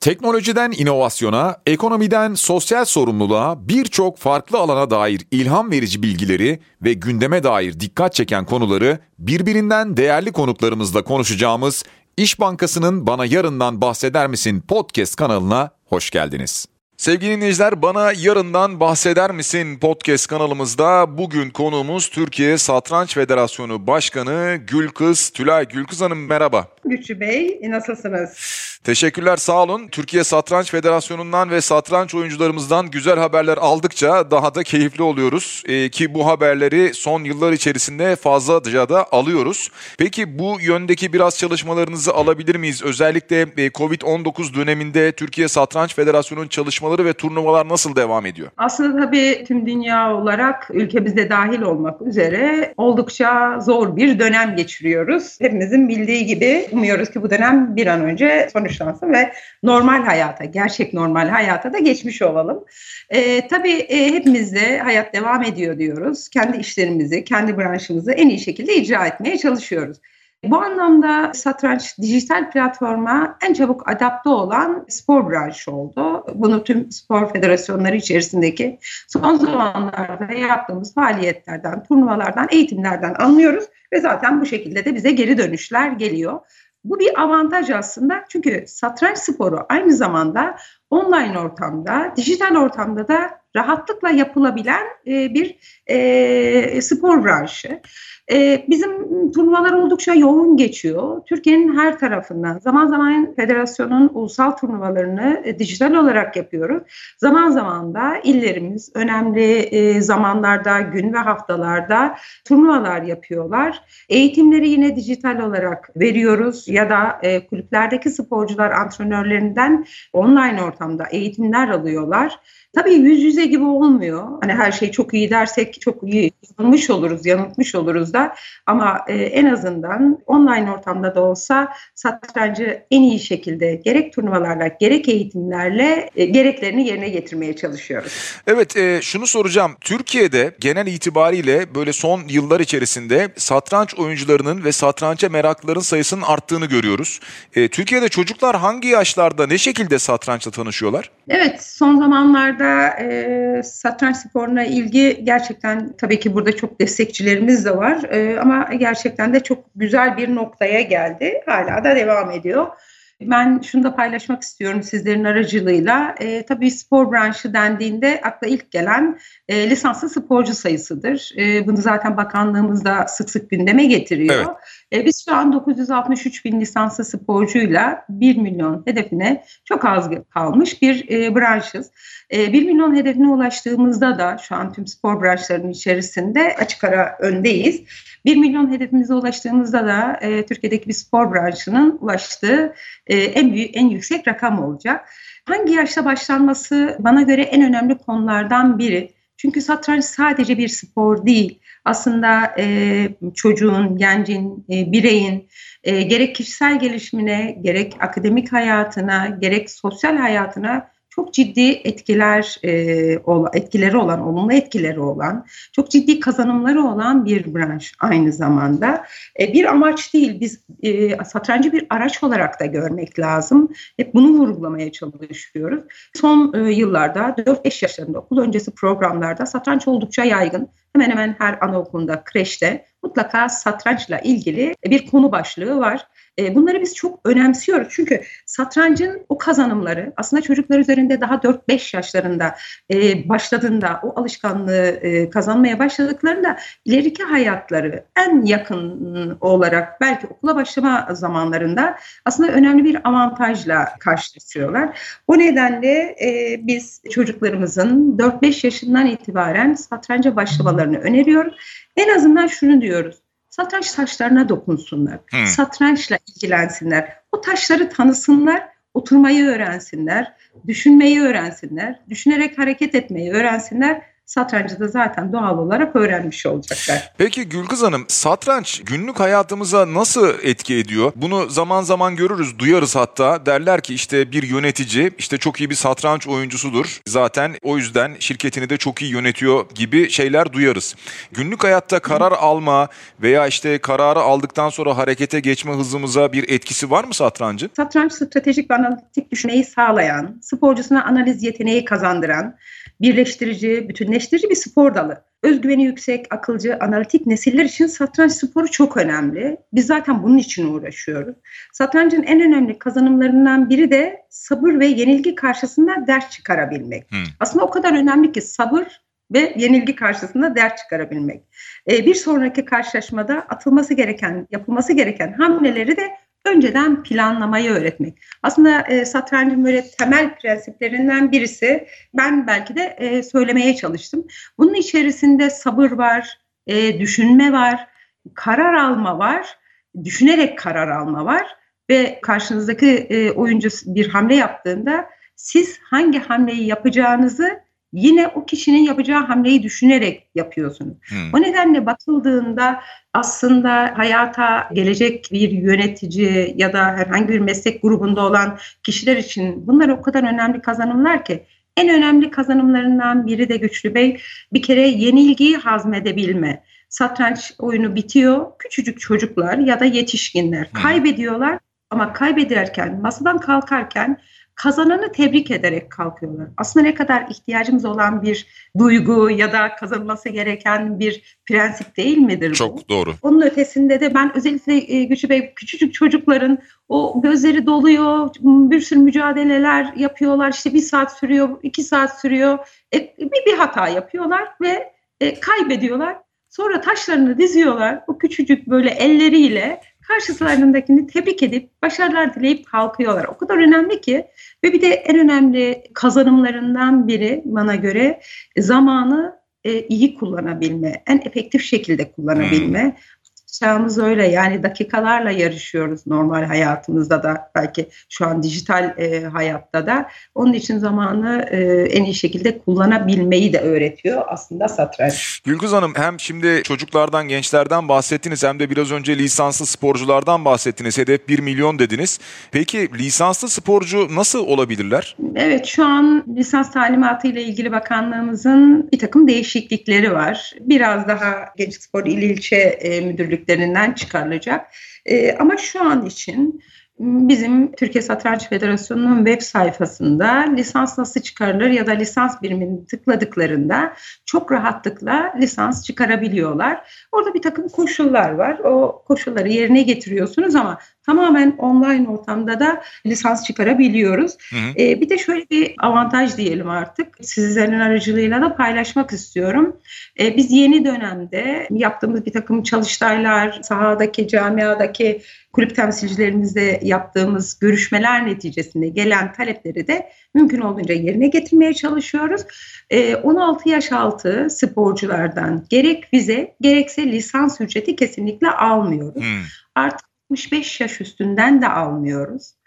Teknolojiden inovasyona, ekonomiden sosyal sorumluluğa birçok farklı alana dair ilham verici bilgileri ve gündeme dair dikkat çeken konuları birbirinden değerli konuklarımızla konuşacağımız İş Bankası'nın Bana Yarından Bahseder Misin podcast kanalına hoş geldiniz. Sevgili dinleyiciler bana yarından bahseder misin podcast kanalımızda bugün konuğumuz Türkiye Satranç Federasyonu Başkanı Gülkız Tülay. Gülkız Hanım merhaba. Güçlü Bey nasılsınız? Teşekkürler sağ olun. Türkiye Satranç Federasyonu'ndan ve satranç oyuncularımızdan güzel haberler aldıkça daha da keyifli oluyoruz. Ee, ki bu haberleri son yıllar içerisinde fazlaca da alıyoruz. Peki bu yöndeki biraz çalışmalarınızı alabilir miyiz? Özellikle e, Covid-19 döneminde Türkiye Satranç Federasyonu'nun çalışmaları ve turnuvalar nasıl devam ediyor? Aslında tabii tüm dünya olarak ülkemizde dahil olmak üzere oldukça zor bir dönem geçiriyoruz. Hepimizin bildiği gibi umuyoruz ki bu dönem bir an önce sonuçlansın ve normal hayata, gerçek normal hayata da geçmiş olalım. E, tabii e, hepimiz de hayat devam ediyor diyoruz. Kendi işlerimizi, kendi branşımızı en iyi şekilde icra etmeye çalışıyoruz. Bu anlamda satranç dijital platforma en çabuk adapte olan spor branşı oldu. Bunu tüm spor federasyonları içerisindeki son zamanlarda yaptığımız faaliyetlerden, turnuvalardan, eğitimlerden anlıyoruz ve zaten bu şekilde de bize geri dönüşler geliyor. Bu bir avantaj aslında çünkü satranç sporu aynı zamanda online ortamda, dijital ortamda da rahatlıkla yapılabilen e, bir e, spor branşı. E, bizim turnuvalar oldukça yoğun geçiyor. Türkiye'nin her tarafından zaman zaman federasyonun ulusal turnuvalarını e, dijital olarak yapıyoruz. Zaman zaman da illerimiz önemli e, zamanlarda, gün ve haftalarda turnuvalar yapıyorlar. Eğitimleri yine dijital olarak veriyoruz ya da e, kulüplerdeki sporcular antrenörlerinden online ortamda eğitimler alıyorlar. Tabii yüz yüze gibi olmuyor. Hani her şey çok iyi dersek çok iyi yanılmış oluruz, yanıltmış oluruz da. Ama e, en azından online ortamda da olsa satrancı en iyi şekilde gerek turnuvalarla gerek eğitimlerle e, gereklerini yerine getirmeye çalışıyoruz. Evet e, şunu soracağım. Türkiye'de genel itibariyle böyle son yıllar içerisinde satranç oyuncularının ve satranca meraklıların sayısının arttığını görüyoruz. E, Türkiye'de çocuklar hangi yaşlarda ne şekilde satrançla tanışıyorlar? Evet son zamanlarda e, satranç sporuna ilgi gerçekten tabii ki burada çok destekçilerimiz de var e, ama gerçekten de çok güzel bir noktaya geldi. Hala da devam ediyor. Ben şunu da paylaşmak istiyorum sizlerin aracılığıyla. E, tabii spor branşı dendiğinde akla ilk gelen e, lisanslı sporcu sayısıdır. E, bunu zaten bakanlığımız da sık sık gündeme getiriyor. Evet. E, biz şu an 963 bin lisanslı sporcuyla 1 milyon hedefine çok az kalmış bir e, branşız. E, 1 milyon hedefine ulaştığımızda da şu an tüm spor branşlarının içerisinde açık ara öndeyiz. 1 milyon hedefimize ulaştığımızda da e, Türkiye'deki bir spor branşının ulaştığı e, en büyük, en yüksek rakam olacak. Hangi yaşta başlanması bana göre en önemli konulardan biri. Çünkü satranç sadece bir spor değil. Aslında e, çocuğun, gencin, e, bireyin e, gerek kişisel gelişimine, gerek akademik hayatına, gerek sosyal hayatına çok ciddi etkiler e, etkileri olan, olumlu etkileri olan, çok ciddi kazanımları olan bir branş aynı zamanda. E, bir amaç değil, biz e, satrancı bir araç olarak da görmek lazım. Hep bunu vurgulamaya çalışıyoruz. Son e, yıllarda 4-5 yaşlarında okul öncesi programlarda satranç oldukça yaygın. Hemen hemen her anaokulunda, kreşte mutlaka satrançla ilgili bir konu başlığı var. E, bunları biz çok önemsiyoruz. Çünkü satrancın o kazanımları aslında çocuklar üzerinde daha 4-5 yaşlarında e, başladığında o alışkanlığı e, kazanmaya başladıklarında ileriki hayatları en yakın olarak belki okula başlama zamanlarında aslında önemli bir avantajla karşılaşıyorlar. O nedenle biz çocuklarımızın 4-5 yaşından itibaren satranca başlamalarını öneriyoruz. En azından şunu diyoruz satranç taşlarına dokunsunlar. Hmm. Satrançla ilgilensinler. O taşları tanısınlar, oturmayı öğrensinler, düşünmeyi öğrensinler, düşünerek hareket etmeyi öğrensinler. Satrancı da zaten doğal olarak öğrenmiş olacaklar. Peki Gülkız Hanım satranç günlük hayatımıza nasıl etki ediyor? Bunu zaman zaman görürüz, duyarız hatta. Derler ki işte bir yönetici işte çok iyi bir satranç oyuncusudur. Zaten o yüzden şirketini de çok iyi yönetiyor gibi şeyler duyarız. Günlük hayatta karar alma veya işte kararı aldıktan sonra harekete geçme hızımıza bir etkisi var mı satrancın? Satranç stratejik ve analitik düşünmeyi sağlayan, sporcusuna analiz yeteneği kazandıran, birleştirici, bütünleştirici bir spor dalı. Özgüveni yüksek, akılcı, analitik nesiller için satranç sporu çok önemli. Biz zaten bunun için uğraşıyoruz. Satrancın en önemli kazanımlarından biri de sabır ve yenilgi karşısında ders çıkarabilmek. Hmm. Aslında o kadar önemli ki sabır ve yenilgi karşısında ders çıkarabilmek. Ee, bir sonraki karşılaşmada atılması gereken, yapılması gereken hamleleri de önceden planlamayı öğretmek. Aslında e, satrancın böyle temel prensiplerinden birisi ben belki de e, söylemeye çalıştım. Bunun içerisinde sabır var, e, düşünme var, karar alma var, düşünerek karar alma var ve karşınızdaki e, oyuncu bir hamle yaptığında siz hangi hamleyi yapacağınızı yine o kişinin yapacağı hamleyi düşünerek yapıyorsunuz. Hmm. O nedenle bakıldığında aslında hayata gelecek bir yönetici ya da herhangi bir meslek grubunda olan kişiler için bunlar o kadar önemli kazanımlar ki en önemli kazanımlarından biri de Güçlü Bey bir kere yenilgiyi hazmedebilme. Satranç oyunu bitiyor. Küçücük çocuklar ya da yetişkinler kaybediyorlar ama kaybederken masadan kalkarken kazananı tebrik ederek kalkıyorlar. Aslında ne kadar ihtiyacımız olan bir duygu ya da kazanılması gereken bir prensip değil midir bu? Çok doğru. Onun ötesinde de ben özellikle e, Güçlü Bey küçücük çocukların o gözleri doluyor, bir sürü mücadeleler yapıyorlar. İşte bir saat sürüyor, iki saat sürüyor. E, bir, bir hata yapıyorlar ve e, kaybediyorlar. Sonra taşlarını diziyorlar. O küçücük böyle elleriyle karşılarındakini tebrik edip başarılar dileyip kalkıyorlar. O kadar önemli ki ve bir de en önemli kazanımlarından biri bana göre zamanı e, iyi kullanabilme, en efektif şekilde kullanabilme. Hmm çağımız öyle yani dakikalarla yarışıyoruz normal hayatımızda da belki şu an dijital e, hayatta da onun için zamanı e, en iyi şekilde kullanabilmeyi de öğretiyor aslında satranç. Gülkız Hanım hem şimdi çocuklardan gençlerden bahsettiniz hem de biraz önce lisanslı sporculardan bahsettiniz hedef 1 milyon dediniz. Peki lisanslı sporcu nasıl olabilirler? Evet şu an lisans talimatı ile ilgili bakanlığımızın bir takım değişiklikleri var. Biraz daha Genç Spor İl İlçe e, Müdürlük kulüplerinden çıkarılacak. E, ama şu an için bizim Türkiye Satranç Federasyonu'nun web sayfasında lisans nasıl çıkarılır ya da lisans birimini tıkladıklarında çok rahatlıkla lisans çıkarabiliyorlar. Orada bir takım koşullar var. O koşulları yerine getiriyorsunuz ama tamamen online ortamda da lisans çıkarabiliyoruz. Hı hı. Ee, bir de şöyle bir avantaj diyelim artık. Sizlerin aracılığıyla da paylaşmak istiyorum. Ee, biz yeni dönemde yaptığımız bir takım çalıştaylar, sahadaki, camiadaki kulüp temsilcilerimizle yaptığımız görüşmeler neticesinde gelen talepleri de mümkün olduğunca yerine getirmeye çalışıyoruz. 16 ee, yaş altı sporculardan gerek vize gerekse lisans ücreti kesinlikle almıyoruz. Hmm. Artık 65 yaş üstünden de almıyoruz.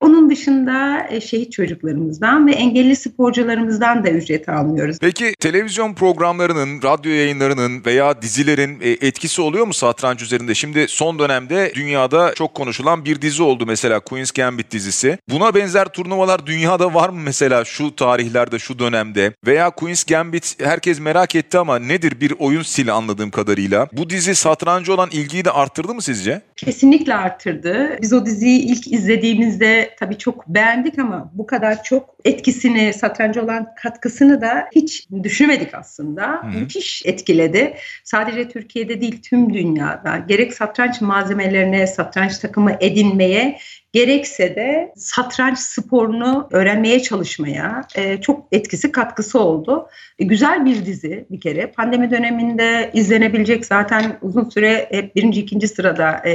Onun dışında e, şehit çocuklarımızdan ve engelli sporcularımızdan da ücret almıyoruz. Peki televizyon programlarının, radyo yayınlarının veya dizilerin e, etkisi oluyor mu satranç üzerinde? Şimdi son dönemde dünyada çok konuşulan bir dizi oldu mesela Queen's Gambit dizisi. Buna benzer turnuvalar dünyada var mı mesela şu tarihlerde, şu dönemde? Veya Queen's Gambit herkes merak etti ama nedir bir oyun stili anladığım kadarıyla? Bu dizi satrancı olan ilgiyi de arttırdı mı sizce? Kesinlikle arttırdı. Biz o diziyi ilk izlediğimizde tabii çok beğendik ama bu kadar çok etkisini, satrancı olan katkısını da hiç düşünmedik aslında. Hı. Müthiş etkiledi. Sadece Türkiye'de değil tüm dünyada gerek satranç malzemelerine, satranç takımı edinmeye gerekse de satranç sporunu öğrenmeye çalışmaya e, çok etkisi katkısı oldu. E, güzel bir dizi bir kere. Pandemi döneminde izlenebilecek zaten uzun süre hep birinci ikinci sırada e,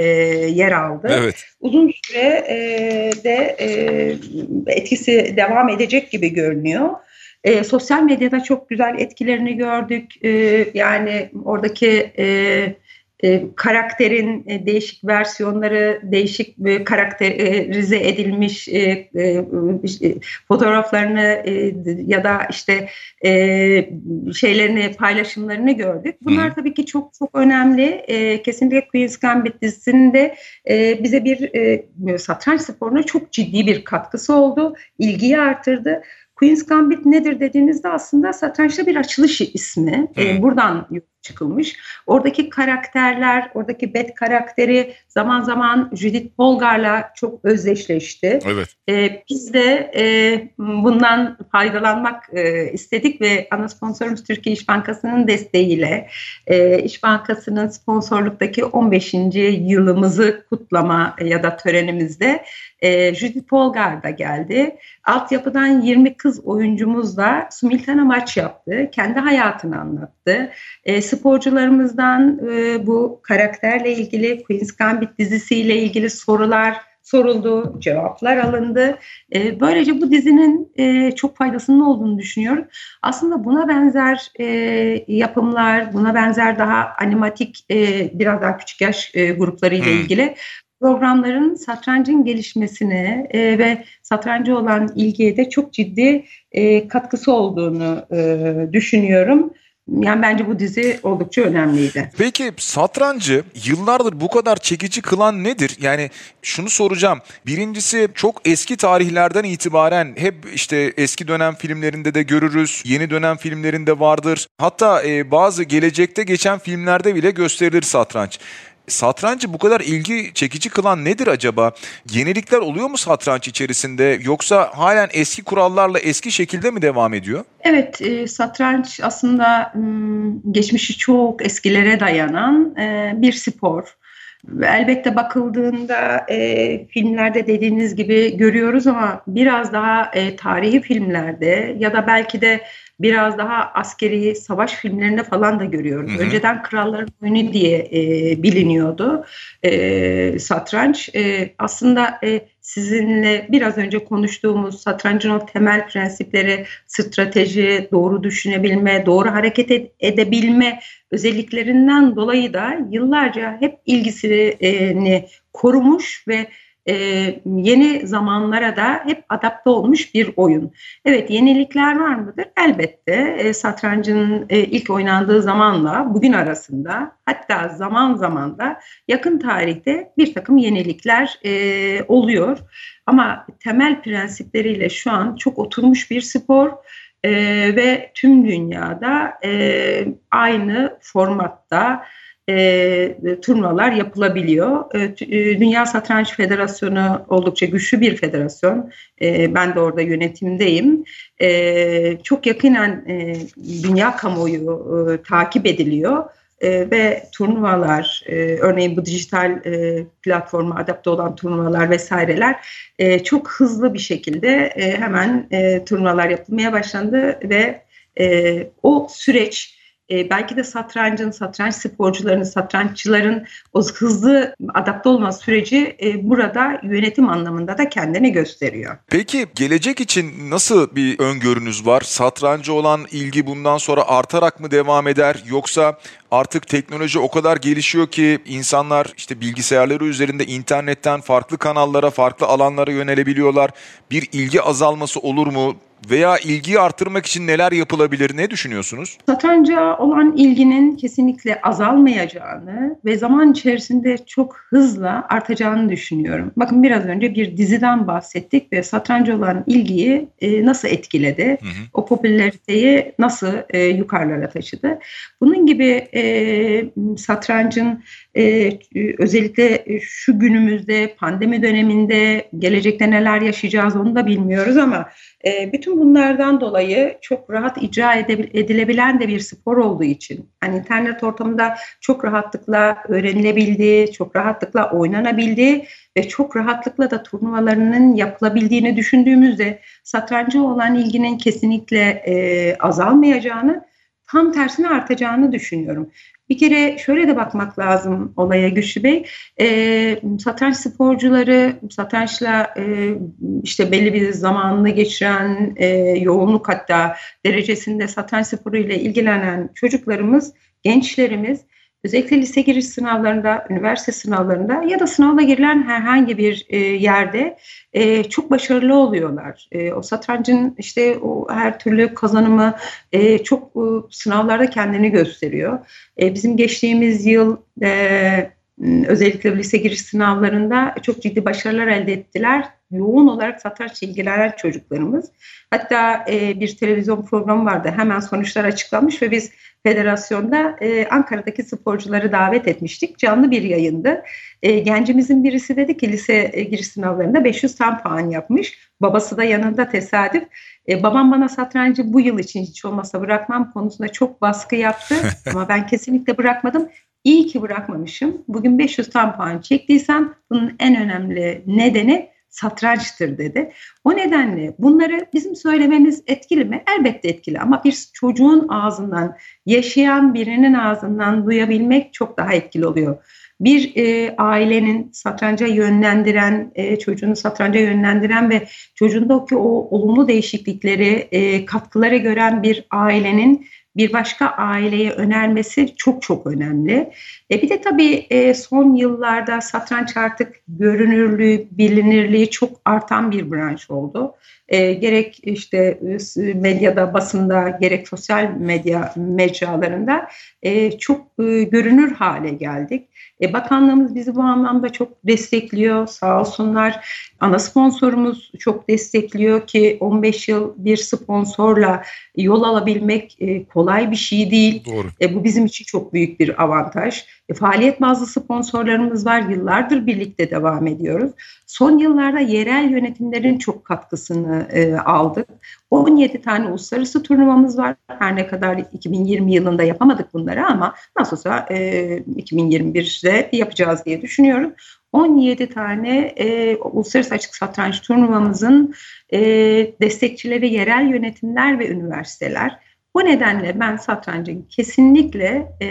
yer aldı. Evet. Uzun süre e, de e, etkisi devam edecek gibi görünüyor. E, sosyal medyada çok güzel etkilerini gördük. E, yani oradaki e, e, karakterin e, değişik versiyonları, değişik e, karakterize edilmiş fotoğraflarını ya da işte şeylerini, paylaşımlarını gördük. Bunlar tabii ki çok çok önemli. Kesinlikle Queen's Gambit dizisinde bize bir satranç sporuna çok ciddi bir katkısı oldu. İlgiyi artırdı. Queen's Gambit nedir dediğinizde aslında satrançta bir açılış ismi. Ee, buradan çıkılmış. Oradaki karakterler, oradaki Bet karakteri zaman zaman Judith Polgar'la çok özdeşleşti. Evet. Ee, biz de e, bundan faydalanmak e, istedik ve ana sponsorumuz Türkiye İş Bankası'nın desteğiyle e, İş Bankası'nın sponsorluktaki 15. yılımızı kutlama ya da törenimizde e, Judith Polgar da geldi. Altyapıdan 20 kız oyuncumuzla simultane maç yaptı. Kendi hayatını anlattı. E, sporcularımızdan e, bu karakterle ilgili Queen's Gambit dizisiyle ilgili sorular soruldu, cevaplar alındı. E, böylece bu dizinin e, çok faydasının olduğunu düşünüyorum. Aslında buna benzer e, yapımlar, buna benzer daha animatik, e, biraz daha küçük yaş e, grupları ile hmm. ilgili programların satrancın gelişmesine e, ve satrancı olan ilgiye de çok ciddi e, katkısı olduğunu e, düşünüyorum. Yani bence bu dizi oldukça önemliydi. Peki satrancı yıllardır bu kadar çekici kılan nedir? Yani şunu soracağım. Birincisi çok eski tarihlerden itibaren hep işte eski dönem filmlerinde de görürüz. Yeni dönem filmlerinde vardır. Hatta e, bazı gelecekte geçen filmlerde bile gösterilir satranç. Satrancı bu kadar ilgi çekici kılan nedir acaba? Yenilikler oluyor mu satranç içerisinde yoksa halen eski kurallarla eski şekilde mi devam ediyor? Evet, e, satranç aslında geçmişi çok eskilere dayanan e, bir spor. Elbette bakıldığında e, filmlerde dediğiniz gibi görüyoruz ama biraz daha e, tarihi filmlerde ya da belki de biraz daha askeri savaş filmlerinde falan da görüyoruz. Hı hı. Önceden kralların oyunu diye e, biliniyordu e, satranç. E, aslında e, sizinle biraz önce konuştuğumuz satrancın o temel prensipleri strateji, doğru düşünebilme, doğru hareket edebilme özelliklerinden dolayı da yıllarca hep ilgisini korumuş ve e, yeni zamanlara da hep adapte olmuş bir oyun. Evet yenilikler var mıdır? Elbette e, satrancın e, ilk oynandığı zamanla bugün arasında hatta zaman zaman da yakın tarihte bir takım yenilikler e, oluyor. Ama temel prensipleriyle şu an çok oturmuş bir spor e, ve tüm dünyada e, aynı formatta e, turnuvalar yapılabiliyor. E, e, Dünya Satranç Federasyonu oldukça güçlü bir federasyon. E, ben de orada yönetimdeyim. E, çok yakinen e, dünya kamuoyu e, takip ediliyor. E, ve turnuvalar, e, örneğin bu dijital e, platforma adapte olan turnuvalar vesaireler e, çok hızlı bir şekilde hemen turnuvalar yapılmaya başlandı ve o süreç e, belki de satrancın, satranç sporcularının, satranççıların o hızlı adapte olma süreci e, burada yönetim anlamında da kendini gösteriyor. Peki gelecek için nasıl bir öngörünüz var? Satrancı olan ilgi bundan sonra artarak mı devam eder yoksa artık teknoloji o kadar gelişiyor ki insanlar işte bilgisayarları üzerinde internetten farklı kanallara, farklı alanlara yönelebiliyorlar. Bir ilgi azalması olur mu? Veya ilgiyi artırmak için neler yapılabilir? Ne düşünüyorsunuz? Satranca olan ilginin kesinlikle azalmayacağını ve zaman içerisinde çok hızla artacağını düşünüyorum. Bakın biraz önce bir diziden bahsettik ve satranca olan ilgiyi e, nasıl etkiledi? Hı hı. O popülariteyi nasıl e, yukarılara taşıdı? Bunun gibi e, satrancın e, özellikle şu günümüzde pandemi döneminde gelecekte neler yaşayacağız onu da bilmiyoruz ama e, bütün bunlardan dolayı çok rahat icra edilebilen de bir spor olduğu için hani internet ortamında çok rahatlıkla öğrenilebildiği, çok rahatlıkla oynanabildiği ve çok rahatlıkla da turnuvalarının yapılabildiğini düşündüğümüzde satrancı olan ilginin kesinlikle e, azalmayacağını tam tersine artacağını düşünüyorum. Bir kere şöyle de bakmak lazım olaya Güçlü Bey. E, satranç sporcuları, satrançla e, işte belli bir zamanını geçiren, e, yoğunluk hatta derecesinde satranç sporuyla ilgilenen çocuklarımız, gençlerimiz özellikle lise giriş sınavlarında, üniversite sınavlarında ya da sınavla girilen herhangi bir e, yerde e, çok başarılı oluyorlar. E, o satrancın işte o her türlü kazanımı e, çok e, sınavlarda kendini gösteriyor. E, bizim geçtiğimiz yıl e, özellikle lise giriş sınavlarında çok ciddi başarılar elde ettiler. Yoğun olarak satrançla ilgilenen çocuklarımız. Hatta e, bir televizyon programı vardı. Hemen sonuçlar açıklanmış ve biz federasyonda e, Ankara'daki sporcuları davet etmiştik. Canlı bir yayındı. E, gencimizin birisi dedi ki lise e, giriş sınavlarında 500 tam puan yapmış. Babası da yanında tesadüf. E, babam bana satrancı bu yıl için hiç olmasa bırakmam konusunda çok baskı yaptı. Ama ben kesinlikle bırakmadım. İyi ki bırakmamışım. Bugün 500 tam puan çektiysem bunun en önemli nedeni satrançtır dedi. O nedenle bunları bizim söylememiz etkili mi? Elbette etkili ama bir çocuğun ağzından, yaşayan birinin ağzından duyabilmek çok daha etkili oluyor. Bir e, ailenin satranca yönlendiren, e, çocuğunu satranca yönlendiren ve çocuğundaki o olumlu değişiklikleri, e, katkıları gören bir ailenin bir başka aileye önermesi çok çok önemli. E bir de tabii e, son yıllarda satranç artık görünürlüğü, bilinirliği çok artan bir branş oldu. E, gerek işte e, medyada, basında, gerek sosyal medya mecralarında e, çok e, görünür hale geldik. E, bakanlığımız bizi bu anlamda çok destekliyor sağ olsunlar. Ana sponsorumuz çok destekliyor ki 15 yıl bir sponsorla yol alabilmek e, kolay bir şey değil. Doğru. E, bu bizim için çok büyük bir avantaj. E, faaliyet bazlı sponsorlarımız var. Yıllardır birlikte devam ediyoruz. Son yıllarda yerel yönetimlerin çok katkısını e, aldık. 17 tane uluslararası turnuvamız var. Her ne kadar 2020 yılında yapamadık bunları ama nasılsa e, 2021'de yapacağız diye düşünüyorum. 17 tane e, uluslararası açık satranç turnuvamızın e, destekçileri yerel yönetimler ve üniversiteler. Bu nedenle ben satrancın kesinlikle e,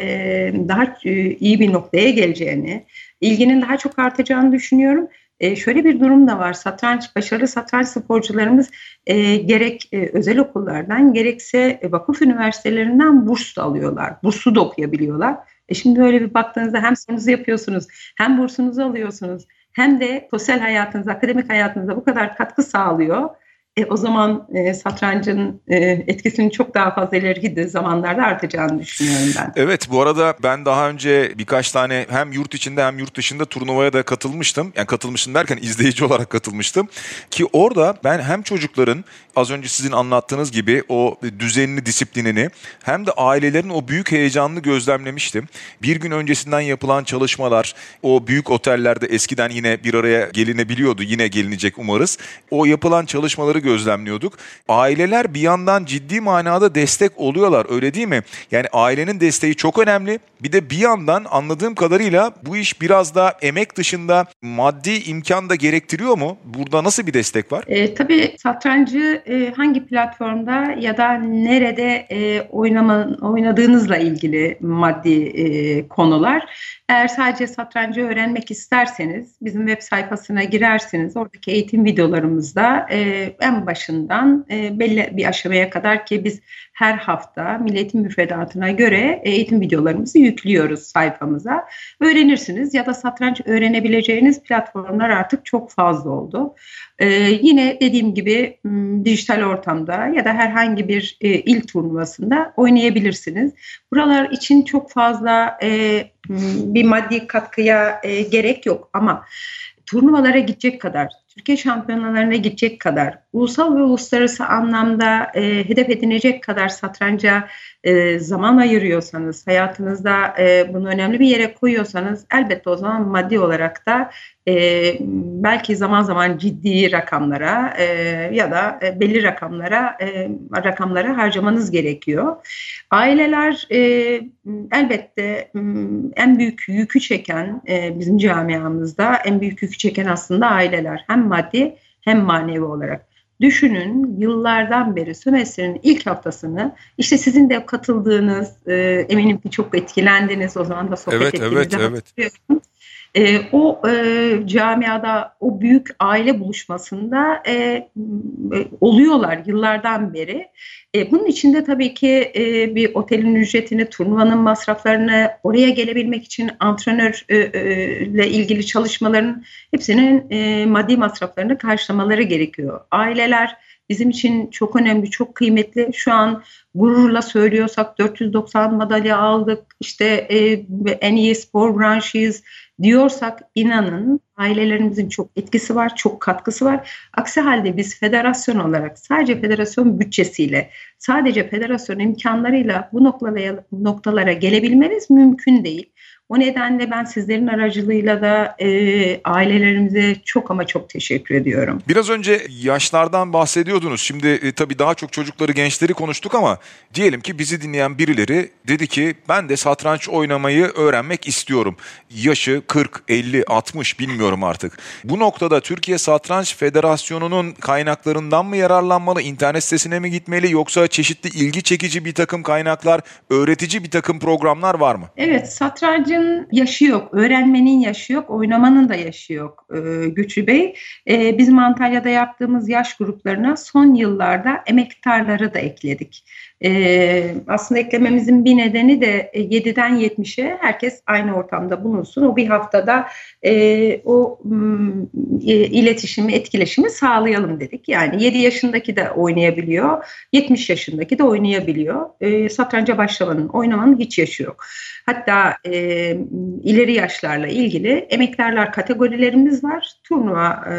daha e, iyi bir noktaya geleceğini, ilginin daha çok artacağını düşünüyorum. E, şöyle bir durum da var. Satranç, başarılı satranç sporcularımız e, gerek e, özel okullardan gerekse e, vakıf üniversitelerinden burs da alıyorlar. Burslu da okuyabiliyorlar. E şimdi böyle bir baktığınızda hem sorunuzu yapıyorsunuz, hem bursunuzu alıyorsunuz, hem de sosyal hayatınıza, akademik hayatınıza bu kadar katkı sağlıyor e, o zaman e, satrancın e, etkisinin çok daha fazla ileriki zamanlarda artacağını düşünüyorum ben. Evet bu arada ben daha önce birkaç tane hem yurt içinde hem yurt dışında turnuvaya da katılmıştım. Yani katılmıştım derken izleyici olarak katılmıştım. Ki orada ben hem çocukların az önce sizin anlattığınız gibi o düzenini, disiplinini hem de ailelerin o büyük heyecanını gözlemlemiştim. Bir gün öncesinden yapılan çalışmalar, o büyük otellerde eskiden yine bir araya gelinebiliyordu. Yine gelinecek umarız. O yapılan çalışmaları gözlemliyorduk. Aileler bir yandan ciddi manada destek oluyorlar öyle değil mi? Yani ailenin desteği çok önemli. Bir de bir yandan anladığım kadarıyla bu iş biraz da emek dışında maddi imkan da gerektiriyor mu? Burada nasıl bir destek var? E, tabii satrancı e, hangi platformda ya da nerede e, oynama, oynadığınızla ilgili maddi e, konular. Eğer sadece satrancı öğrenmek isterseniz bizim web sayfasına girersiniz. Oradaki eğitim videolarımızda e, başından e, belli bir aşamaya kadar ki biz her hafta milletin müfredatına göre eğitim videolarımızı yüklüyoruz sayfamıza. Öğrenirsiniz ya da satranç öğrenebileceğiniz platformlar artık çok fazla oldu. Ee, yine dediğim gibi dijital ortamda ya da herhangi bir e, il turnuvasında oynayabilirsiniz. Buralar için çok fazla e, bir maddi katkıya e, gerek yok ama turnuvalara gidecek kadar, Türkiye şampiyonalarına gidecek kadar, ulusal ve uluslararası anlamda e, hedef edinecek kadar satranca e, zaman ayırıyorsanız, hayatınızda e, bunu önemli bir yere koyuyorsanız elbette o zaman maddi olarak da e, belki zaman zaman ciddi rakamlara e, ya da e, belli rakamlara e, rakamlara harcamanız gerekiyor. Aileler e, elbette en büyük yükü çeken e, bizim camiamızda en büyük yükü çeken aslında aileler hem maddi hem manevi olarak. Düşünün yıllardan beri sömestrin ilk haftasını işte sizin de katıldığınız e, eminim ki çok etkilendiniz o zaman da sohbet evet, ettiğinizde evet, evet. E, o e, camiada o büyük aile buluşmasında e, e, oluyorlar yıllardan beri. E, bunun içinde tabii ki e, bir otelin ücretini, turnuvanın masraflarını, oraya gelebilmek için antrenörle e, ilgili çalışmaların hepsinin e, maddi masraflarını karşılamaları gerekiyor. Aileler bizim için çok önemli, çok kıymetli. Şu an gururla söylüyorsak 490 madalya aldık, işte e, en iyi spor branşıyız diyorsak inanın ailelerimizin çok etkisi var, çok katkısı var. Aksi halde biz federasyon olarak sadece federasyon bütçesiyle, sadece federasyon imkanlarıyla bu noktalara, noktalara gelebilmeniz mümkün değil. O nedenle ben sizlerin aracılığıyla da e, ailelerimize çok ama çok teşekkür ediyorum. Biraz önce yaşlardan bahsediyordunuz. Şimdi e, tabii daha çok çocukları, gençleri konuştuk ama diyelim ki bizi dinleyen birileri dedi ki ben de satranç oynamayı öğrenmek istiyorum. Yaşı 40, 50, 60 bilmiyorum artık. Bu noktada Türkiye Satranç Federasyonu'nun kaynaklarından mı yararlanmalı, internet sitesine mi gitmeli yoksa çeşitli ilgi çekici bir takım kaynaklar, öğretici bir takım programlar var mı? Evet, satrancın Satrancın yaşı yok, öğrenmenin yaşı yok, oynamanın da yaşı yok e, Bey. E, bizim Antalya'da yaptığımız yaş gruplarına son yıllarda emektarları da ekledik. E, aslında eklememizin bir nedeni de 7'den 70'e herkes aynı ortamda bulunsun. O bir haftada e, o e, iletişimi, etkileşimi sağlayalım dedik. Yani 7 yaşındaki de oynayabiliyor, 70 yaşındaki de oynayabiliyor. E, satranca başlamanın, oynamanın hiç yaşı yok. Hatta e, ileri yaşlarla ilgili emektarlar kategorilerimiz var. Turnuva e,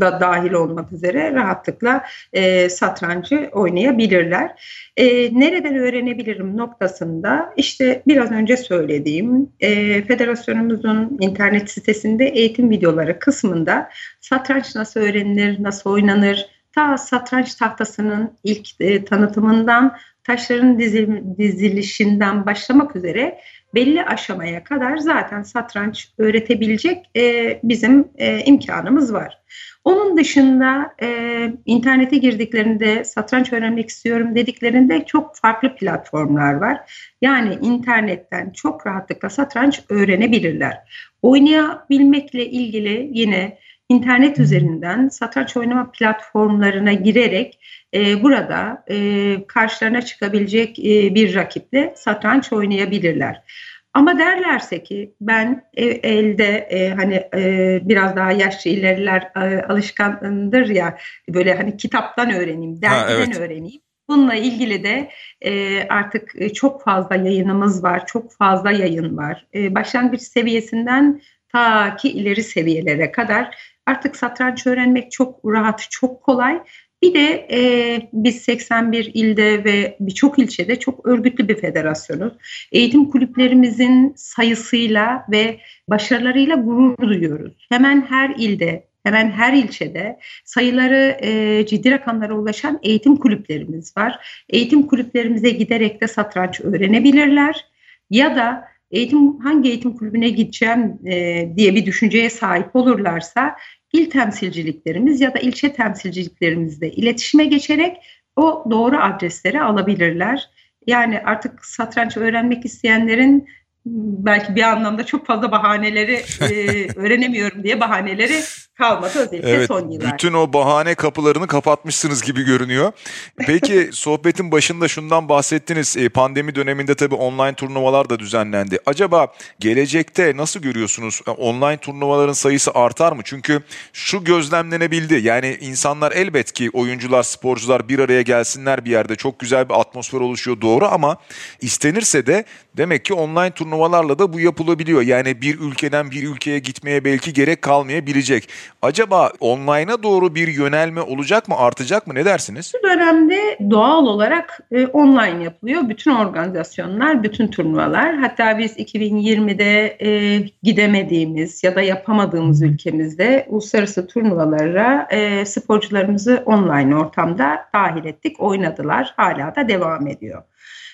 da dahil olmak üzere rahatlıkla e, satrancı oynayabilirler. E, nereden öğrenebilirim noktasında işte biraz önce söylediğim e, federasyonumuzun internet sitesinde eğitim videoları kısmında satranç nasıl öğrenilir, nasıl oynanır, ta satranç tahtasının ilk e, tanıtımından taşların dizilişinden başlamak üzere belli aşamaya kadar zaten satranç öğretebilecek e, bizim e, imkanımız var. Onun dışında e, internete girdiklerinde satranç öğrenmek istiyorum dediklerinde çok farklı platformlar var. Yani internetten çok rahatlıkla satranç öğrenebilirler. Oynayabilmekle ilgili yine internet üzerinden satranç oynama platformlarına girerek e, burada e, karşılarına çıkabilecek e, bir rakiple satranç oynayabilirler. Ama derlerse ki ben elde e, hani e, biraz daha yaşlı ileriler e, alışkandır ya böyle hani kitaptan öğreneyim, dergiden evet. öğreneyim. Bununla ilgili de e, artık e, çok fazla yayınımız var, çok fazla yayın var. E, başlangıç seviyesinden ta ki ileri seviyelere kadar artık satranç öğrenmek çok rahat, çok kolay bir de e, biz 81 ilde ve birçok ilçede çok örgütlü bir federasyonuz. Eğitim kulüplerimizin sayısıyla ve başarılarıyla gurur duyuyoruz. Hemen her ilde hemen her ilçede sayıları e, ciddi rakamlara ulaşan eğitim kulüplerimiz var. Eğitim kulüplerimize giderek de satranç öğrenebilirler ya da eğitim hangi eğitim kulübüne gideceğim e, diye bir düşünceye sahip olurlarsa il temsilciliklerimiz ya da ilçe temsilciliklerimizle iletişime geçerek o doğru adresleri alabilirler. Yani artık satranç öğrenmek isteyenlerin belki bir anlamda çok fazla bahaneleri e, öğrenemiyorum diye bahaneleri kalmadı özellikle evet, son yıllarda. Bütün o bahane kapılarını kapatmışsınız gibi görünüyor. Peki sohbetin başında şundan bahsettiniz. E, pandemi döneminde tabii online turnuvalar da düzenlendi. Acaba gelecekte nasıl görüyorsunuz? E, online turnuvaların sayısı artar mı? Çünkü şu gözlemlenebildi. Yani insanlar elbet ki oyuncular, sporcular bir araya gelsinler bir yerde. Çok güzel bir atmosfer oluşuyor doğru ama istenirse de demek ki online turnuvalarla da bu yapılabiliyor. Yani bir ülkeden bir ülkeye gitmeye belki gerek kalmayabilecek. Acaba online'a doğru bir yönelme olacak mı, artacak mı? Ne dersiniz? Bu dönemde doğal olarak e, online yapılıyor. Bütün organizasyonlar, bütün turnuvalar. Hatta biz 2020'de e, gidemediğimiz ya da yapamadığımız ülkemizde uluslararası turnuvalara e, sporcularımızı online ortamda dahil ettik. Oynadılar. Hala da devam ediyor.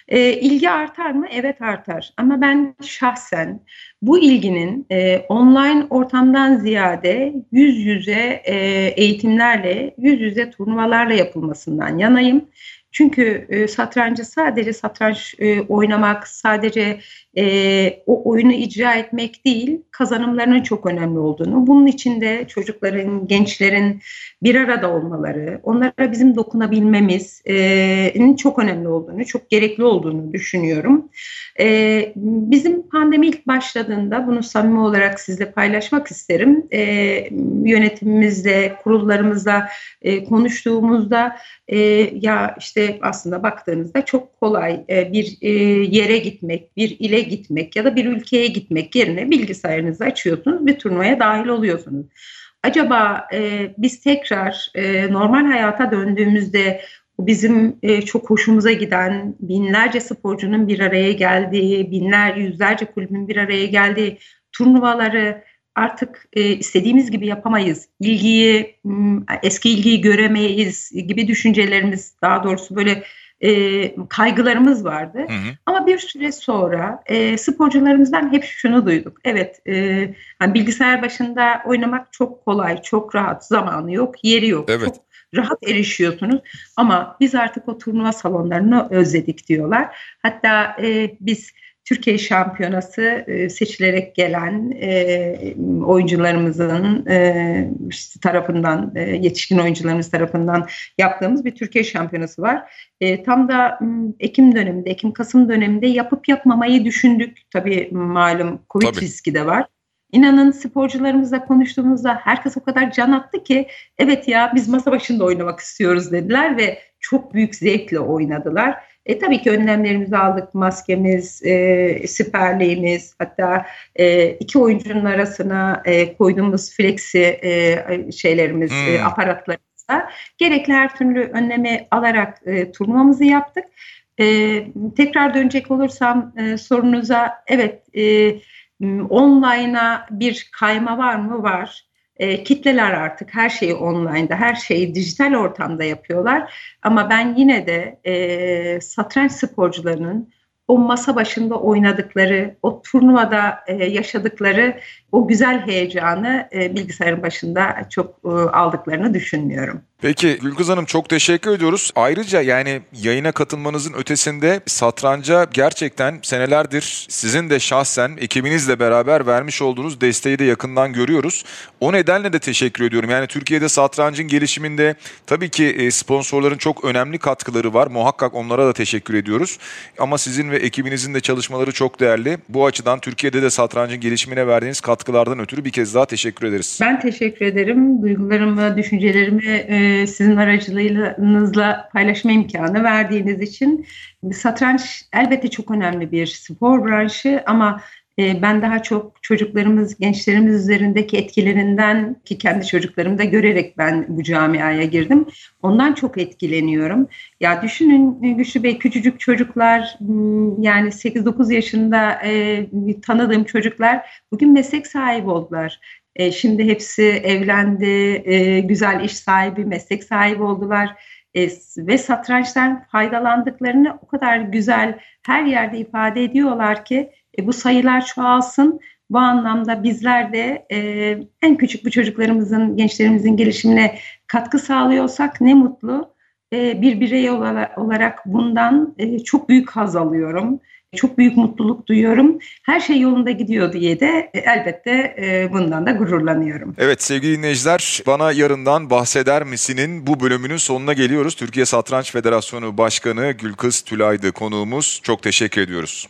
E, ilgi artar mı? Evet artar. Ama ben şahsen bu ilginin e, online ortamdan ziyade yüz yüze e, eğitimlerle, yüz yüze turnuvalarla yapılmasından yanayım. Çünkü e, satrancı sadece satranç e, oynamak, sadece e, o oyunu icra etmek değil, kazanımlarının çok önemli olduğunu, bunun için de çocukların, gençlerin bir arada olmaları, onlara bizim dokunabilmemizin çok önemli olduğunu, çok gerekli olduğunu düşünüyorum. E, bizim pandemi ilk başladığında, bunu samimi olarak sizle paylaşmak isterim, e, yönetimimizle, kurullarımızla e, konuştuğumuzda, e, ya işte aslında baktığınızda çok kolay e, bir e, yere gitmek, bir ile gitmek ya da bir ülkeye gitmek yerine bilgisayarınızı açıyorsunuz bir turnuvaya dahil oluyorsunuz. Acaba e, biz tekrar e, normal hayata döndüğümüzde bizim e, çok hoşumuza giden binlerce sporcunun bir araya geldiği, binler, yüzlerce kulübün bir araya geldiği turnuvaları artık e, istediğimiz gibi yapamayız. İlgiyi, eski ilgiyi göremeyiz gibi düşüncelerimiz daha doğrusu böyle e, kaygılarımız vardı. Hı hı. Ama bir süre sonra e, sporcularımızdan hep şunu duyduk. Evet e, hani bilgisayar başında oynamak çok kolay, çok rahat, zamanı yok, yeri yok. Evet. Çok rahat erişiyorsunuz ama biz artık o turnuva salonlarını özledik diyorlar. Hatta e, biz Türkiye Şampiyonası e, seçilerek gelen e, oyuncularımızın e, tarafından yetişkin oyuncularımız tarafından yaptığımız bir Türkiye Şampiyonası var. Tam da Ekim döneminde, Ekim-Kasım döneminde yapıp yapmamayı düşündük. Tabii malum Covid Tabii. riski de var. İnanın sporcularımızla konuştuğumuzda herkes o kadar can attı ki evet ya biz masa başında oynamak istiyoruz dediler ve çok büyük zevkle oynadılar. E, tabii ki önlemlerimizi aldık. Maskemiz, e, siperliğimiz, hatta e, iki oyuncunun arasına e, koyduğumuz flexi e, şeylerimiz, e, hmm. e, aparatlarımızla gerekli her türlü önlemi alarak e, turnuvamızı yaptık. E, tekrar dönecek olursam e, sorunuza, evet e, online'a bir kayma var mı? Var. E, kitleler artık her şeyi online'da, her şeyi dijital ortamda yapıyorlar. Ama ben yine de e, satranç sporcularının o masa başında oynadıkları, o turnuvada e, yaşadıkları o güzel heyecanı e, bilgisayarın başında çok e, aldıklarını düşünmüyorum. Peki Gülkız Hanım çok teşekkür ediyoruz. Ayrıca yani yayına katılmanızın ötesinde satranca gerçekten senelerdir sizin de şahsen ekibinizle beraber vermiş olduğunuz desteği de yakından görüyoruz. O nedenle de teşekkür ediyorum. Yani Türkiye'de satrancın gelişiminde tabii ki e, sponsorların çok önemli katkıları var. Muhakkak onlara da teşekkür ediyoruz. Ama sizin ve ekibinizin de çalışmaları çok değerli. Bu açıdan Türkiye'de de satrancın gelişimine verdiğiniz katkılardan ötürü bir kez daha teşekkür ederiz. Ben teşekkür ederim. Duygularımı, düşüncelerimi e, sizin aracılığınızla paylaşma imkanı verdiğiniz için. Satranç elbette çok önemli bir spor branşı ama ben daha çok çocuklarımız, gençlerimiz üzerindeki etkilerinden ki kendi çocuklarımı da görerek ben bu camiaya girdim. Ondan çok etkileniyorum. Ya düşünün Güçlü Bey küçücük çocuklar hmm, yani 8-9 yaşında e, tanıdığım çocuklar bugün meslek sahibi oldular. E, şimdi hepsi evlendi, e, güzel iş sahibi, meslek sahibi oldular ve satrançtan faydalandıklarını o kadar güzel her yerde ifade ediyorlar ki e, bu sayılar çoğalsın. Bu anlamda bizler de e, en küçük bu çocuklarımızın, gençlerimizin gelişimine katkı sağlıyorsak ne mutlu. E, bir birey olarak bundan e, çok büyük haz alıyorum. Çok büyük mutluluk duyuyorum. Her şey yolunda gidiyor diye de e, elbette e, bundan da gururlanıyorum. Evet sevgili dinleyiciler bana yarından bahseder misinin bu bölümünün sonuna geliyoruz. Türkiye Satranç Federasyonu Başkanı Gülkız Tülay'dı konuğumuz. Çok teşekkür ediyoruz.